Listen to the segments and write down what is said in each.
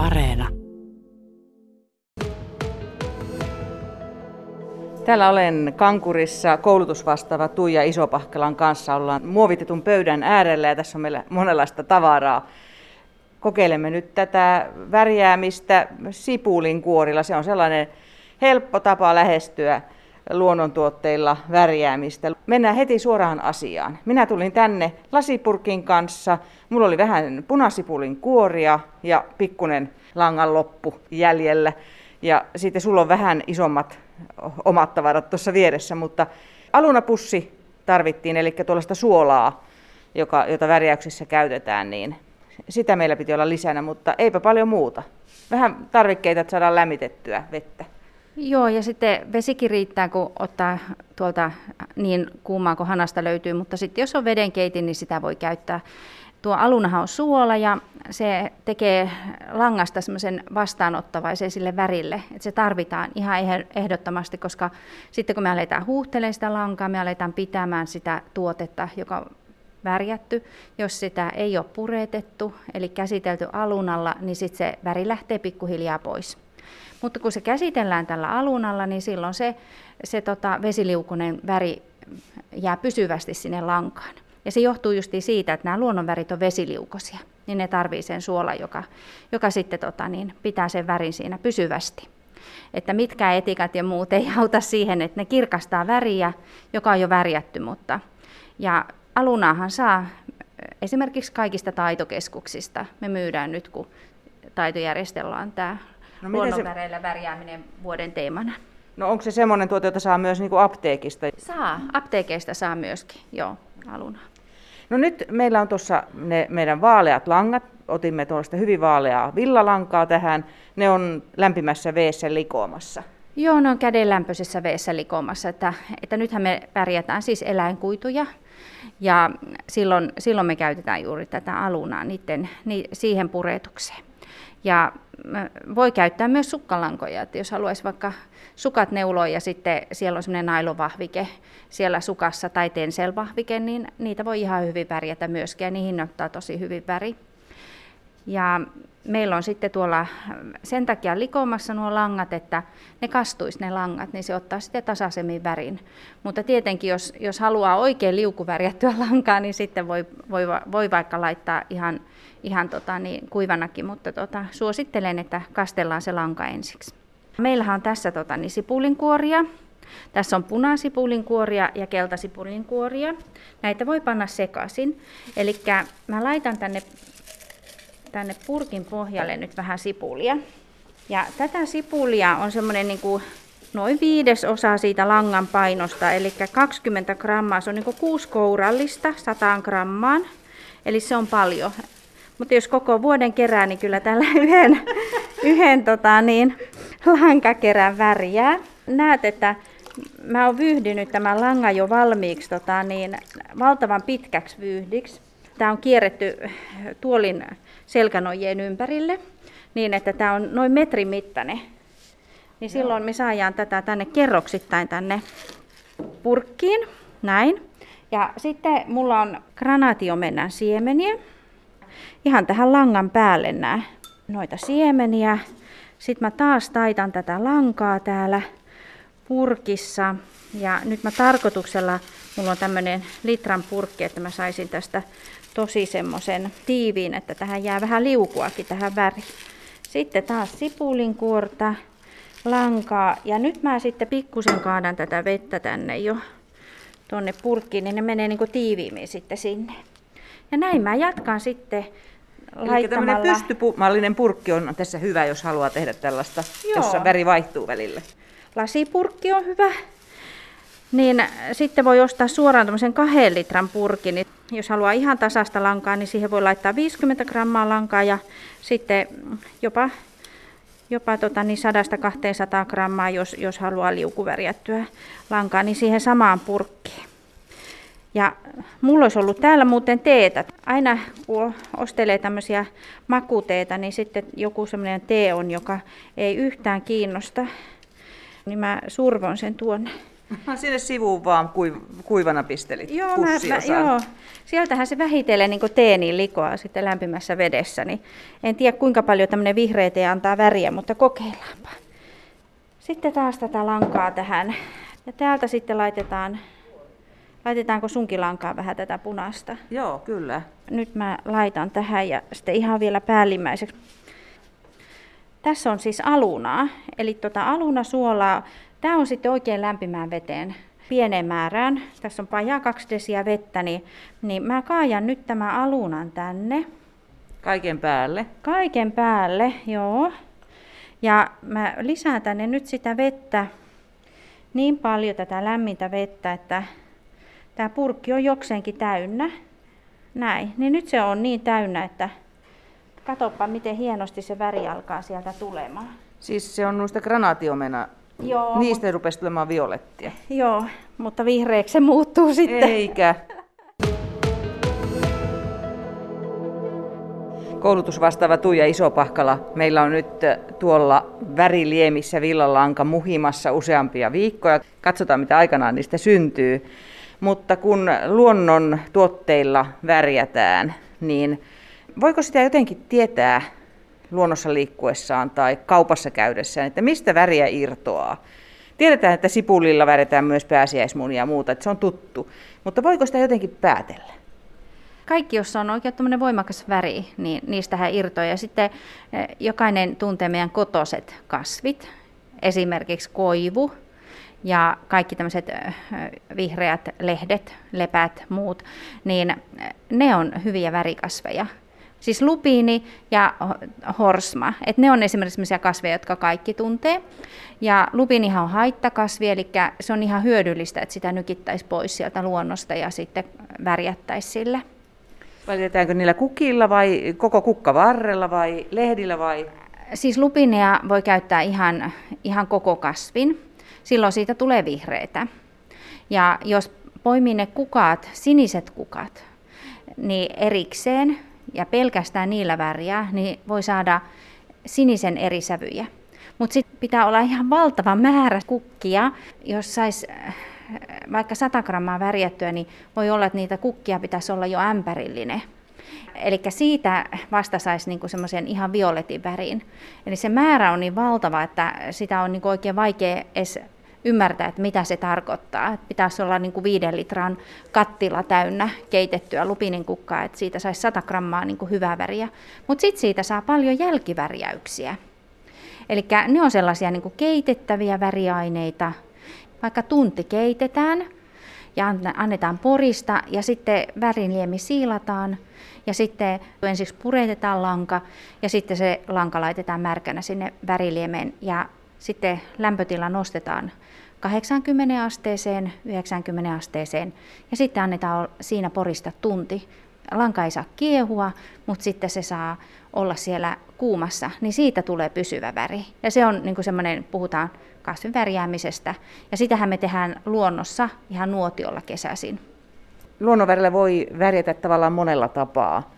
Areena. Täällä olen Kankurissa koulutusvastaava Tuija Isopahkelan kanssa. Ollaan muovitetun pöydän äärellä ja tässä on meillä monenlaista tavaraa. Kokeilemme nyt tätä värjäämistä sipulin kuorilla. Se on sellainen helppo tapa lähestyä luonnontuotteilla värjäämistä. Mennään heti suoraan asiaan. Minä tulin tänne lasipurkin kanssa. Mulla oli vähän punasipulin kuoria ja pikkunen langan loppu jäljellä. Ja sitten sulla on vähän isommat omat tavarat tuossa vieressä, mutta alunapussi tarvittiin, eli tuollaista suolaa, joka, jota värjäyksissä käytetään, niin sitä meillä piti olla lisänä, mutta eipä paljon muuta. Vähän tarvikkeita, että saadaan lämmitettyä vettä. Joo, ja sitten vesikin riittää, kun ottaa tuolta niin kuumaa kuin hanasta löytyy, mutta sitten jos on vedenkeitin, niin sitä voi käyttää. Tuo alunahan on suola ja se tekee langasta semmoisen vastaanottavaisen sille värille, että se tarvitaan ihan ehdottomasti, koska sitten kun me aletaan huuhtelemaan sitä lankaa, me aletaan pitämään sitä tuotetta, joka on värjätty. Jos sitä ei ole puretettu, eli käsitelty alunalla, niin sitten se väri lähtee pikkuhiljaa pois. Mutta kun se käsitellään tällä alunalla, niin silloin se, se tota vesiliukunen väri jää pysyvästi sinne lankaan. Ja se johtuu just siitä, että nämä luonnonvärit on vesiliukoisia, niin ne tarvii sen suola, joka, joka sitten tota, niin, pitää sen värin siinä pysyvästi. Että mitkä etikat ja muut ei auta siihen, että ne kirkastaa väriä, joka on jo värjätty, mutta ja alunahan saa esimerkiksi kaikista taitokeskuksista. Me myydään nyt, kun taitojärjestelmä on tämä no, luonnonväreillä se... värjääminen vuoden teemana. No onko se semmoinen tuote, jota saa myös niin kuin apteekista? Saa, apteekeista saa myöskin, joo, aluna. No nyt meillä on tuossa ne meidän vaaleat langat. Otimme tuollaista hyvin vaaleaa villalankaa tähän. Ne on lämpimässä veessä likoamassa. Joo, ne on kädenlämpöisessä veessä likoamassa. Että, että nythän me pärjätään siis eläinkuituja. Ja silloin, silloin me käytetään juuri tätä alunaa niiden, ni, siihen puretukseen. Ja voi käyttää myös sukkalankoja, että jos haluaisi vaikka sukat neuloa ja sitten siellä on semmoinen nailovahvike siellä sukassa tai tenselvahvike, niin niitä voi ihan hyvin värjätä myöskin ja niihin ottaa tosi hyvin väri. Ja meillä on sitten tuolla sen takia likomassa nuo langat, että ne kastuisi ne langat, niin se ottaa sitten tasaisemmin värin. Mutta tietenkin, jos, jos haluaa oikein liukuvärjättyä lankaa, niin sitten voi, voi, voi vaikka laittaa ihan, ihan tota, niin, kuivanakin, mutta tota, suosittelen, että kastellaan se lanka ensiksi. Meillähän on tässä tota, niin sipulinkuoria. Tässä on punasipulinkuoria ja keltasipulinkuoria. Näitä voi panna sekaisin. Eli mä laitan tänne tänne purkin pohjalle nyt vähän sipulia. Ja tätä sipulia on semmoinen niin kuin noin viides osa siitä langan painosta, eli 20 grammaa, se on niin kuin kuusi kourallista 100 grammaan, eli se on paljon. Mutta jos koko vuoden kerää, niin kyllä tällä yhden, yhden tota niin, lankakerän väriä. Näet, että mä oon vyyhdynyt tämän langan jo valmiiksi tota niin, valtavan pitkäksi vyyhdiksi. Tämä on kierretty tuolin selkänojien ympärille niin, että tämä on noin metrin mittainen. Niin silloin me saadaan tätä tänne kerroksittain tänne purkkiin, näin. Ja sitten mulla on granaatiomennän siemeniä. Ihan tähän langan päälle nämä noita siemeniä. Sitten mä taas taitan tätä lankaa täällä purkissa. Ja nyt mä tarkoituksella, mulla on tämmöinen litran purkki, että mä saisin tästä tosi semmoisen tiiviin, että tähän jää vähän liukuakin tähän väriin. Sitten taas sipulin kuorta, lankaa ja nyt mä sitten pikkusen kaadan tätä vettä tänne jo tuonne purkkiin, niin ne menee niin kuin tiiviimmin sitten sinne. Ja näin mä jatkan sitten laittamalla... Eli pystypummallinen purkki on tässä hyvä, jos haluaa tehdä tällaista, Joo. jossa väri vaihtuu välillä. Lasipurkki on hyvä. Niin sitten voi ostaa suoraan tämmöisen kahden litran purkin. Niin jos haluaa ihan tasasta lankaa, niin siihen voi laittaa 50 grammaa lankaa ja sitten jopa, jopa tota, niin 100-200 grammaa, jos, jos haluaa liukuvärjättyä lankaa, niin siihen samaan purkkiin. Ja mulla olisi ollut täällä muuten teetä. Aina kun ostelee tämmöisiä makuteita, niin sitten joku semmoinen tee on, joka ei yhtään kiinnosta, niin mä survon sen tuonne Sinne sivuun vaan kuivana pistelit joo, mä, mä, joo, sieltähän se vähitellen niin teeniin likoaa sitten lämpimässä vedessä. Niin en tiedä kuinka paljon tämmöinen vihreä tee antaa väriä, mutta kokeillaanpa. Sitten taas tätä lankaa tähän. Ja täältä sitten laitetaan, laitetaanko sunkin lankaa vähän tätä punaista? Joo, kyllä. Nyt mä laitan tähän ja sitten ihan vielä päällimmäiseksi. Tässä on siis alunaa, eli tuota alunasuolaa. Tämä on sitten oikein lämpimään veteen pieneen määrään. Tässä on pajaa kaksi desiä vettä, niin, niin mä kaajan nyt tämä alunan tänne. Kaiken päälle? Kaiken päälle, joo. Ja mä lisään tänne nyt sitä vettä, niin paljon tätä lämmintä vettä, että tämä purkki on jokseenkin täynnä. Näin. Niin nyt se on niin täynnä, että katoppa miten hienosti se väri alkaa sieltä tulemaan. Siis se on noista granaatiomena Joo. Niistä mut... rupesi tulemaan violettia. Joo, mutta vihreäksi se muuttuu sitten. Eikä. Koulutusvastaava Tuija Isopahkala. Meillä on nyt tuolla väriliemissä villalanka muhimassa useampia viikkoja. Katsotaan, mitä aikanaan niistä syntyy. Mutta kun luonnon tuotteilla värjätään, niin voiko sitä jotenkin tietää luonnossa liikkuessaan tai kaupassa käydessään, että mistä väriä irtoaa? Tiedetään, että sipulilla värjätään myös pääsiäismunia ja muuta, että se on tuttu. Mutta voiko sitä jotenkin päätellä? kaikki, jos on oikein tämmöinen voimakas väri, niin niistähän irtoaa. Ja sitten eh, jokainen tuntee meidän kotoset kasvit, esimerkiksi koivu ja kaikki tämmöiset eh, vihreät lehdet, lepät, muut, niin eh, ne on hyviä värikasveja. Siis lupiini ja horsma, että ne on esimerkiksi sellaisia kasveja, jotka kaikki tuntee. Ja lupiinihan on haittakasvi, eli se on ihan hyödyllistä, että sitä nykittäisi pois sieltä luonnosta ja sitten värjättäisi sille. Välitetäänkö niillä kukilla vai koko kukka varrella vai lehdillä vai? Siis lupinia voi käyttää ihan, ihan koko kasvin. Silloin siitä tulee vihreitä. Ja jos poimii ne kukat, siniset kukat, niin erikseen ja pelkästään niillä väriä, niin voi saada sinisen eri sävyjä. Mutta sitten pitää olla ihan valtava määrä kukkia, jos saisi vaikka 100 grammaa värjättyä, niin voi olla, että niitä kukkia pitäisi olla jo ämpärillinen. Eli siitä vasta saisi niinku semmoisen ihan violetin värin. Eli se määrä on niin valtava, että sitä on niinku oikein vaikea edes ymmärtää, että mitä se tarkoittaa. Että pitäisi olla niin kuin viiden litran kattila täynnä keitettyä lupinin kukkaa, että siitä saisi 100 grammaa niin kuin hyvää väriä. Mutta sitten siitä saa paljon jälkivärjäyksiä. Eli ne on sellaisia niin kuin keitettäviä väriaineita, vaikka tunti keitetään ja annetaan porista ja sitten värinliemi siilataan ja sitten ensiksi puretetaan lanka ja sitten se lanka laitetaan märkänä sinne väriliemeen ja sitten lämpötila nostetaan 80 asteeseen, 90 asteeseen ja sitten annetaan siinä porista tunti. Lanka ei saa kiehua, mutta sitten se saa olla siellä kuumassa, niin siitä tulee pysyvä väri. Ja se on niin semmoinen, puhutaan kasvin värjäämisestä. Ja sitähän me tehdään luonnossa ihan nuotiolla kesäisin. Luonnonvärillä voi värjätä tavallaan monella tapaa.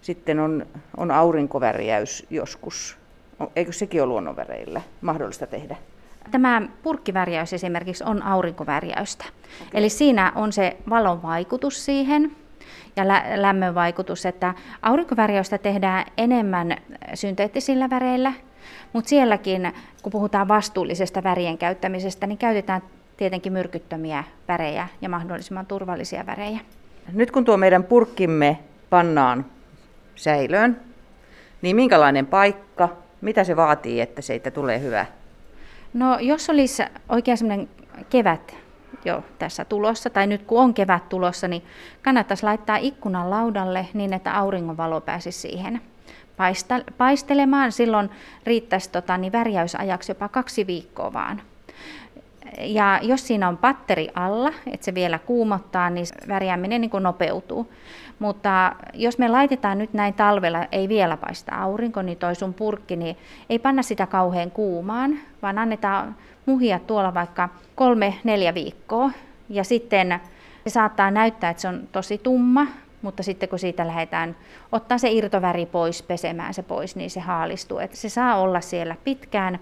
Sitten on, on aurinkovärjäys joskus. Eikö sekin ole luonnonväreillä mahdollista tehdä? Tämä purkkivärjäys esimerkiksi on aurinkovärjäystä. Okay. Eli siinä on se valon vaikutus siihen ja lä- lämmön vaikutus, että aurinkovärjäystä tehdään enemmän synteettisillä väreillä, mutta sielläkin, kun puhutaan vastuullisesta värien käyttämisestä, niin käytetään tietenkin myrkyttömiä värejä ja mahdollisimman turvallisia värejä. Nyt kun tuo meidän purkkimme pannaan säilöön, niin minkälainen paikka, mitä se vaatii, että siitä tulee hyvä? No jos olisi oikein semmoinen kevät jo tässä tulossa, tai nyt kun on kevät tulossa, niin kannattaisi laittaa ikkunan laudalle niin, että auringonvalo pääsisi siihen paistelemaan. Silloin riittäisi tota, niin värjäysajaksi jopa kaksi viikkoa vaan. Ja jos siinä on patteri alla, että se vielä kuumottaa, niin värjääminen niin nopeutuu. Mutta jos me laitetaan nyt näin talvella, ei vielä paista aurinko, niin toi sun purkki, niin ei panna sitä kauhean kuumaan, vaan annetaan muhia tuolla vaikka kolme, neljä viikkoa. Ja sitten se saattaa näyttää, että se on tosi tumma, mutta sitten kun siitä lähdetään ottaa se irtoväri pois, pesemään se pois, niin se haalistuu. Että se saa olla siellä pitkään.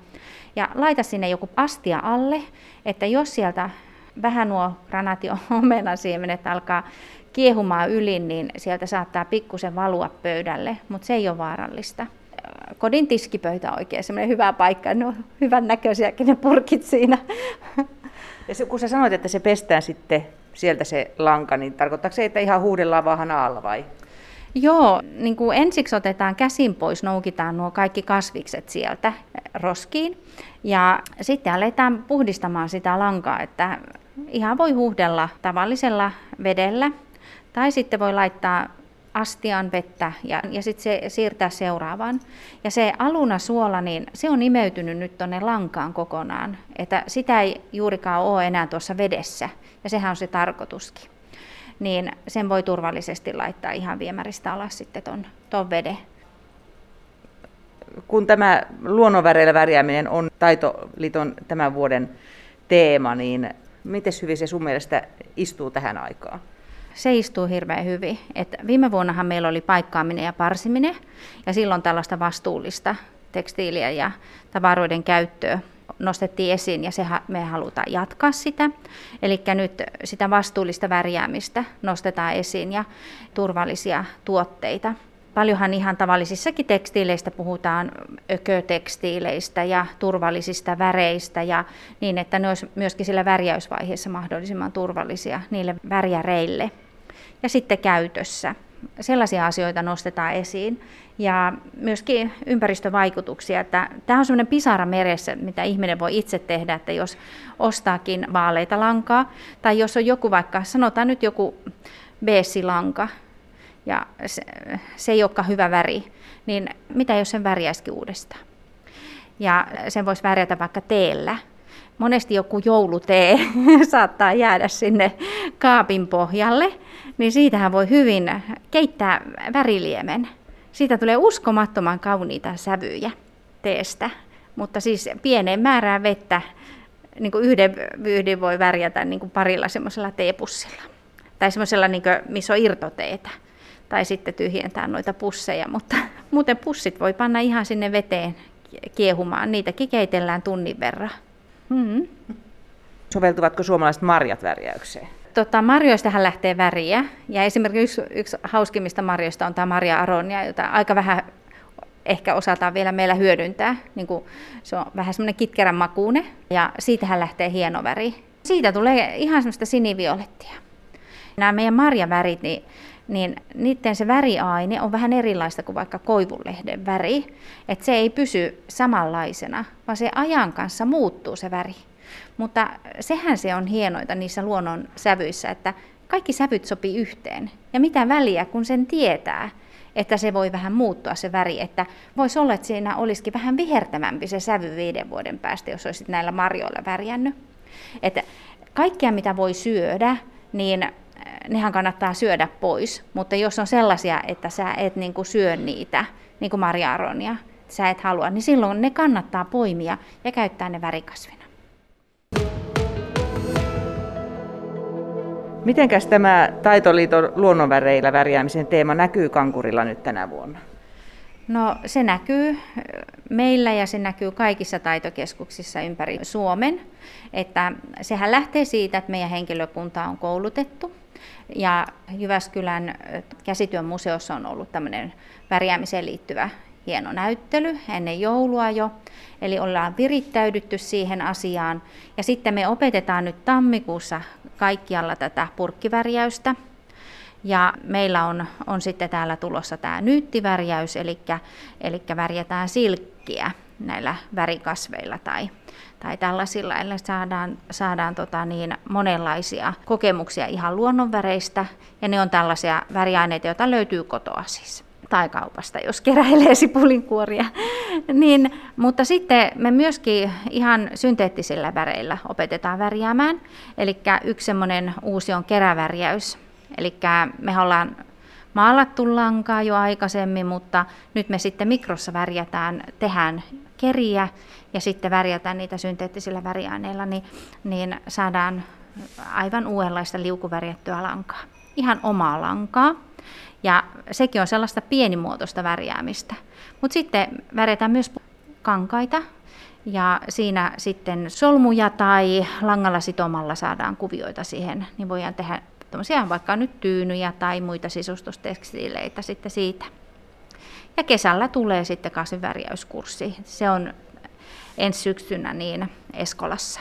Ja laita sinne joku astia alle, että jos sieltä vähän nuo granation omenasiemenet alkaa kiehumaan yli, niin sieltä saattaa pikkusen valua pöydälle, mutta se ei ole vaarallista. Kodin tiskipöytä on oikein semmoinen hyvä paikka, ne on hyvän näköisiäkin ne purkit siinä. Ja se, kun sä sanoit, että se pestään sitten sieltä se lanka, niin tarkoittaako se, että ihan huudellaan vaan alla vai? Joo, niin kuin ensiksi otetaan käsin pois, noukitaan nuo kaikki kasvikset sieltä roskiin ja sitten aletaan puhdistamaan sitä lankaa, että ihan voi huuhdella tavallisella vedellä tai sitten voi laittaa astian vettä ja, ja sitten se siirtää seuraavaan. Ja se alunasuola, niin se on imeytynyt nyt tuonne lankaan kokonaan, että sitä ei juurikaan ole enää tuossa vedessä ja sehän on se tarkoituskin. Niin sen voi turvallisesti laittaa ihan viemäristä alas sitten ton, ton veden. Kun tämä luonnonväreillä värjääminen on Taitoliiton tämän vuoden teema, niin miten hyvin se sun mielestä istuu tähän aikaan? Se istuu hirveän hyvin. Et viime vuonnahan meillä oli paikkaaminen ja parsiminen, ja silloin tällaista vastuullista tekstiiliä ja tavaroiden käyttöä nostettiin esiin ja se, me halutaan jatkaa sitä. Eli nyt sitä vastuullista värjäämistä nostetaan esiin ja turvallisia tuotteita. Paljonhan ihan tavallisissakin tekstiileistä puhutaan ökötekstiileistä ja turvallisista väreistä ja niin, että ne olisi myöskin sillä värjäysvaiheessa mahdollisimman turvallisia niille värjäreille ja sitten käytössä. Sellaisia asioita nostetaan esiin ja myöskin ympäristövaikutuksia. Että tämä on sellainen pisara meressä, mitä ihminen voi itse tehdä, että jos ostaakin vaaleita lankaa tai jos on joku vaikka, sanotaan nyt joku beessilanka ja se, se ei olekaan hyvä väri, niin mitä jos sen värjäisikin uudestaan? Ja sen voisi värjätä vaikka teellä. Monesti joku joulutee saattaa jäädä sinne kaapin pohjalle niin siitähän voi hyvin keittää väriliemen. Siitä tulee uskomattoman kauniita sävyjä teestä, mutta siis pieneen määrään vettä niin kuin yhden vyyhdin voi värjätä niin kuin parilla semmoisella teepussilla. Tai semmoisella, niin kuin, missä on irtoteetä. Tai sitten tyhjentää noita pusseja, mutta muuten pussit voi panna ihan sinne veteen kiehumaan. Niitä keitellään tunnin verran. Hmm. Soveltuvatko suomalaiset marjat värjäykseen? Tota, marjoistahan lähtee väriä, ja esimerkiksi yksi, yksi hauskimmista marjoista on tämä Maria Aronia, jota aika vähän ehkä osataan vielä meillä hyödyntää. Niin kuin se on vähän semmoinen kitkerän makuune, ja siitähän lähtee hieno väri. Siitä tulee ihan semmoista siniviolettia. Nämä meidän marjavärit, niin, niin niiden se väriaine on vähän erilaista kuin vaikka koivunlehden väri. Että se ei pysy samanlaisena, vaan se ajan kanssa muuttuu se väri. Mutta sehän se on hienoita niissä luonnon sävyissä, että kaikki sävyt sopii yhteen. Ja mitä väliä, kun sen tietää, että se voi vähän muuttua se väri, että voisi olla, että siinä olisikin vähän vihertävämpi se sävy viiden vuoden päästä, jos olisit näillä marjoilla värjännyt. Että kaikkea, mitä voi syödä, niin nehän kannattaa syödä pois, mutta jos on sellaisia, että sä et niin kuin syö niitä, niin kuin marjaaronia, sä et halua, niin silloin ne kannattaa poimia ja käyttää ne värikasvina. Mitenkäs tämä Taitoliiton luonnonväreillä värjäämisen teema näkyy Kankurilla nyt tänä vuonna? No se näkyy meillä ja se näkyy kaikissa taitokeskuksissa ympäri Suomen. Että sehän lähtee siitä, että meidän henkilökunta on koulutettu. Ja Jyväskylän käsityön museossa on ollut tämmöinen värjäämiseen liittyvä hieno näyttely ennen joulua jo. Eli ollaan virittäydytty siihen asiaan. Ja sitten me opetetaan nyt tammikuussa kaikkialla tätä purkkivärjäystä. Ja meillä on, on sitten täällä tulossa tämä nyyttivärjäys, eli, eli värjätään silkkiä näillä värikasveilla tai, tai tällaisilla, eli saadaan, saadaan tota niin, monenlaisia kokemuksia ihan luonnonväreistä, ja ne on tällaisia väriaineita, joita löytyy kotoa siis tai kaupasta, jos keräilee sipulinkuoria. niin, mutta sitten me myöskin ihan synteettisillä väreillä opetetaan värjäämään. Eli yksi semmoinen uusi on kerävärjäys. Eli me ollaan maalattu lankaa jo aikaisemmin, mutta nyt me sitten mikrossa värjätään, tehdään keriä ja sitten värjätään niitä synteettisillä väriaineilla, niin, niin saadaan aivan uudenlaista liukuvärjättyä lankaa. Ihan omaa lankaa. Ja sekin on sellaista pienimuotoista värjäämistä. Mutta sitten värjätään myös kankaita Ja siinä sitten solmuja tai langalla sitomalla saadaan kuvioita siihen, niin voidaan tehdä vaikka nyt tyynyjä tai muita sisustustekstiileitä sitten siitä. Ja kesällä tulee sitten kasvinvärjäyskurssi. Se on ensi syksynä niin Eskolassa.